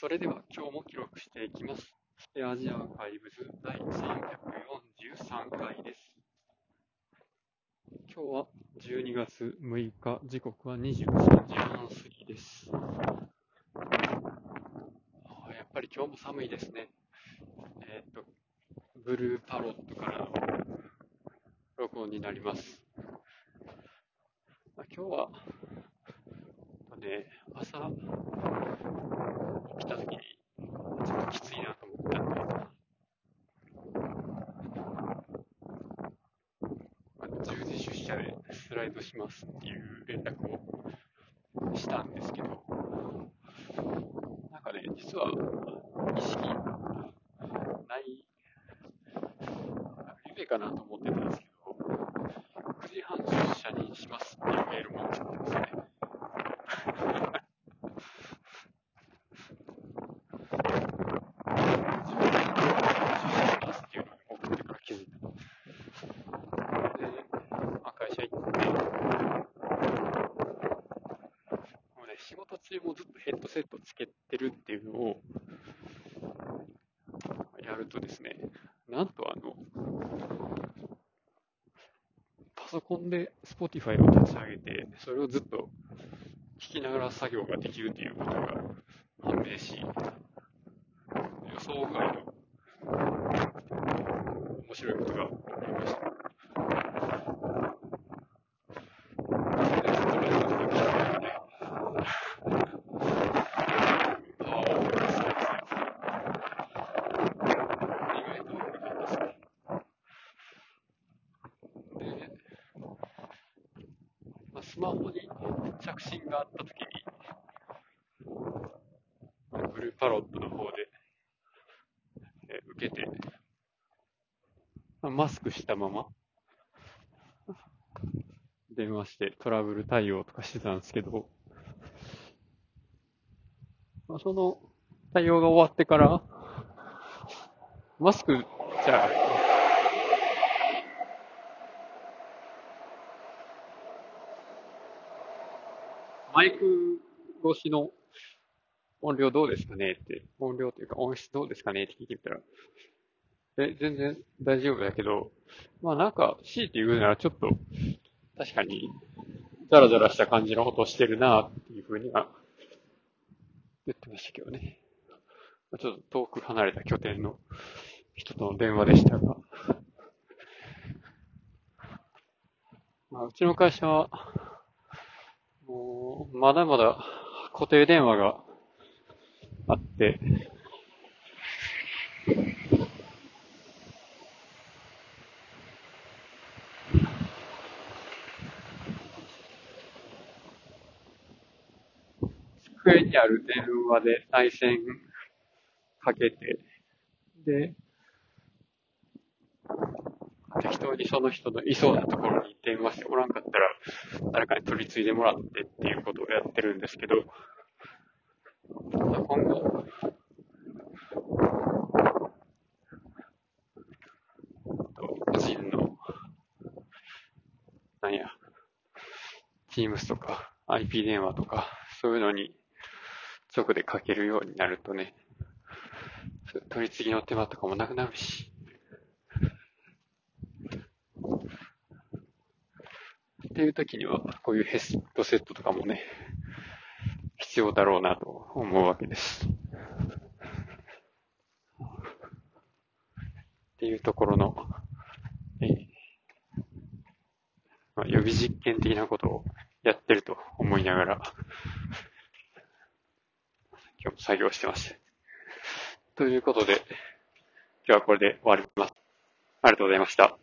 それでは今日も記録していきます。スペアジアーカイブズ第343回です。今日は12月6日、時刻は23時半過ぎです。あやっぱり今日も寒いですね。えーっと、ブルーパロットからの録音になります。まあ今日は、とね、朝起きた時にちょっときついなと思ったんで、まあ10時出社でしますっていう連絡をしたんですけど、なんかね、実は意識ない、夢かなと思ってたんですけど、9時半出社にしますっていうメールも来てますね。自分で出社しますっていうのを送ってから気づいた。で、まあ、会社行って、もうね、仕事中もずっとヘッドセットつけてるっていうのをやるとですね、なんとあの、パソコンで Spotify を立ち上げて、それをずっと聞きながら作業ができるということが判明し、予想外の面白いことが起こりました。でずっとラジオとか聞きながらね、パワーを送るするんですよ。意外と良かったですね。で、まあ、スマホに着信があったときに、ブルーパロットの方で、え受けて、マスクしたまま、電話してトラブル対応とかしてたんですけど、まあ、その対応が終わってから、マスク、じゃあ、マイク越しの音量どうですかねって、音量というか音質どうですかねって聞いてみたら、え、全然大丈夫だけど、まあなんか、強いて言うならちょっと、確かに、ザラザラした感じの音してるなっていうふうには言ってましたけどね。ちょっと遠く離れた拠点の人との電話でしたが、まあ、うちの会社は、まだまだ固定電話があって、机にある電話で内線かけて、で、適当にその人のいそうなところに電話しておらんかったら、誰かに取り継いでもらってっていうことをやってるんですけど、今後、個人の、なんや、Teams とか IP 電話とか、そういうのに直でかけるようになるとね、取り次ぎの手間とかもなくなるし、っていう時には、こういうヘッドセットとかもね、必要だろうなと思うわけです。っていうところの、えーまあ、予備実験的なことをやってると思いながら、今日も作業してました。ということで、今日はこれで終わります。ありがとうございました。